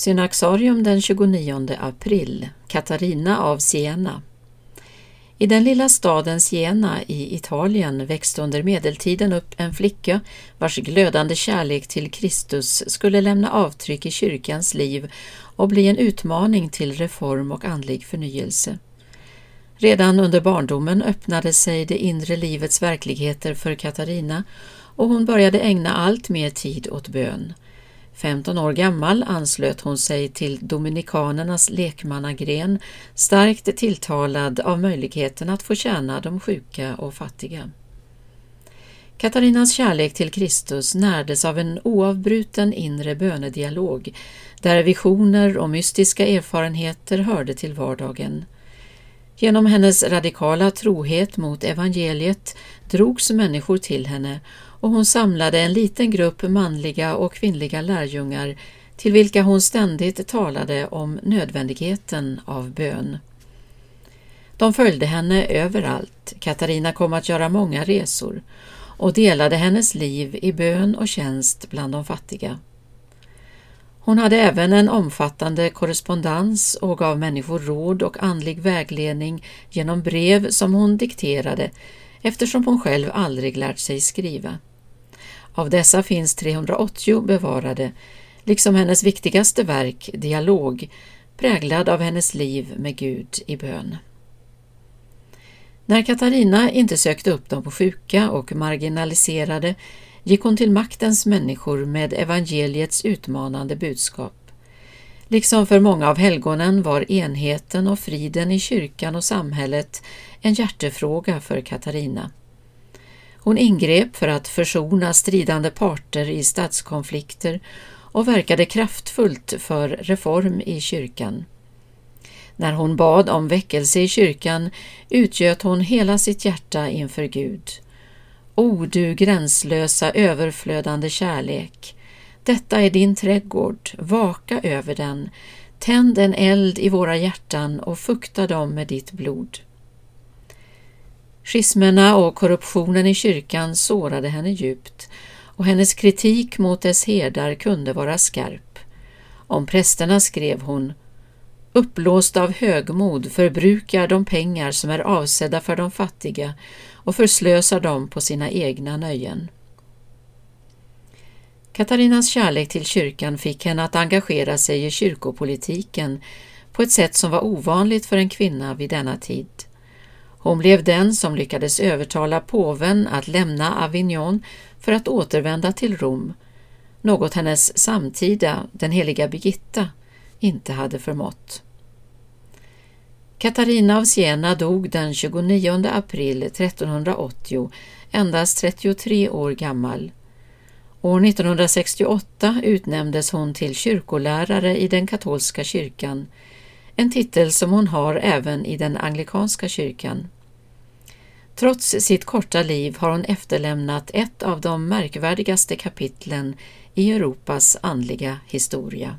Synaxarium den 29 april Katarina av Siena I den lilla staden Siena i Italien växte under medeltiden upp en flicka vars glödande kärlek till Kristus skulle lämna avtryck i kyrkans liv och bli en utmaning till reform och andlig förnyelse. Redan under barndomen öppnade sig det inre livets verkligheter för Katarina och hon började ägna allt mer tid åt bön. 15 år gammal anslöt hon sig till Dominikanernas lekmannagren, starkt tilltalad av möjligheten att få tjäna de sjuka och fattiga. Katarinas kärlek till Kristus närdes av en oavbruten inre bönedialog där visioner och mystiska erfarenheter hörde till vardagen. Genom hennes radikala trohet mot evangeliet drogs människor till henne och hon samlade en liten grupp manliga och kvinnliga lärjungar till vilka hon ständigt talade om nödvändigheten av bön. De följde henne överallt. Katarina kom att göra många resor och delade hennes liv i bön och tjänst bland de fattiga. Hon hade även en omfattande korrespondens och gav människor råd och andlig vägledning genom brev som hon dikterade eftersom hon själv aldrig lärt sig skriva. Av dessa finns 380 bevarade, liksom hennes viktigaste verk, Dialog, präglad av hennes liv med Gud i bön. När Katarina inte sökte upp de sjuka och marginaliserade gick hon till maktens människor med evangeliets utmanande budskap. Liksom för många av helgonen var enheten och friden i kyrkan och samhället en hjärtefråga för Katarina. Hon ingrep för att försona stridande parter i statskonflikter och verkade kraftfullt för reform i kyrkan. När hon bad om väckelse i kyrkan utgöt hon hela sitt hjärta inför Gud. O du gränslösa överflödande kärlek, detta är din trädgård, vaka över den, tänd en eld i våra hjärtan och fukta dem med ditt blod. Schismerna och korruptionen i kyrkan sårade henne djupt och hennes kritik mot dess herdar kunde vara skarp. Om prästerna skrev hon Uppblåsta av högmod förbrukar de pengar som är avsedda för de fattiga och förslösar dem på sina egna nöjen. Katarinas kärlek till kyrkan fick henne att engagera sig i kyrkopolitiken på ett sätt som var ovanligt för en kvinna vid denna tid. Hon blev den som lyckades övertala påven att lämna Avignon för att återvända till Rom, något hennes samtida, den heliga Birgitta, inte hade förmått. Katarina av Siena dog den 29 april 1380, endast 33 år gammal. År 1968 utnämndes hon till kyrkolärare i den katolska kyrkan, en titel som hon har även i den anglikanska kyrkan. Trots sitt korta liv har hon efterlämnat ett av de märkvärdigaste kapitlen i Europas andliga historia.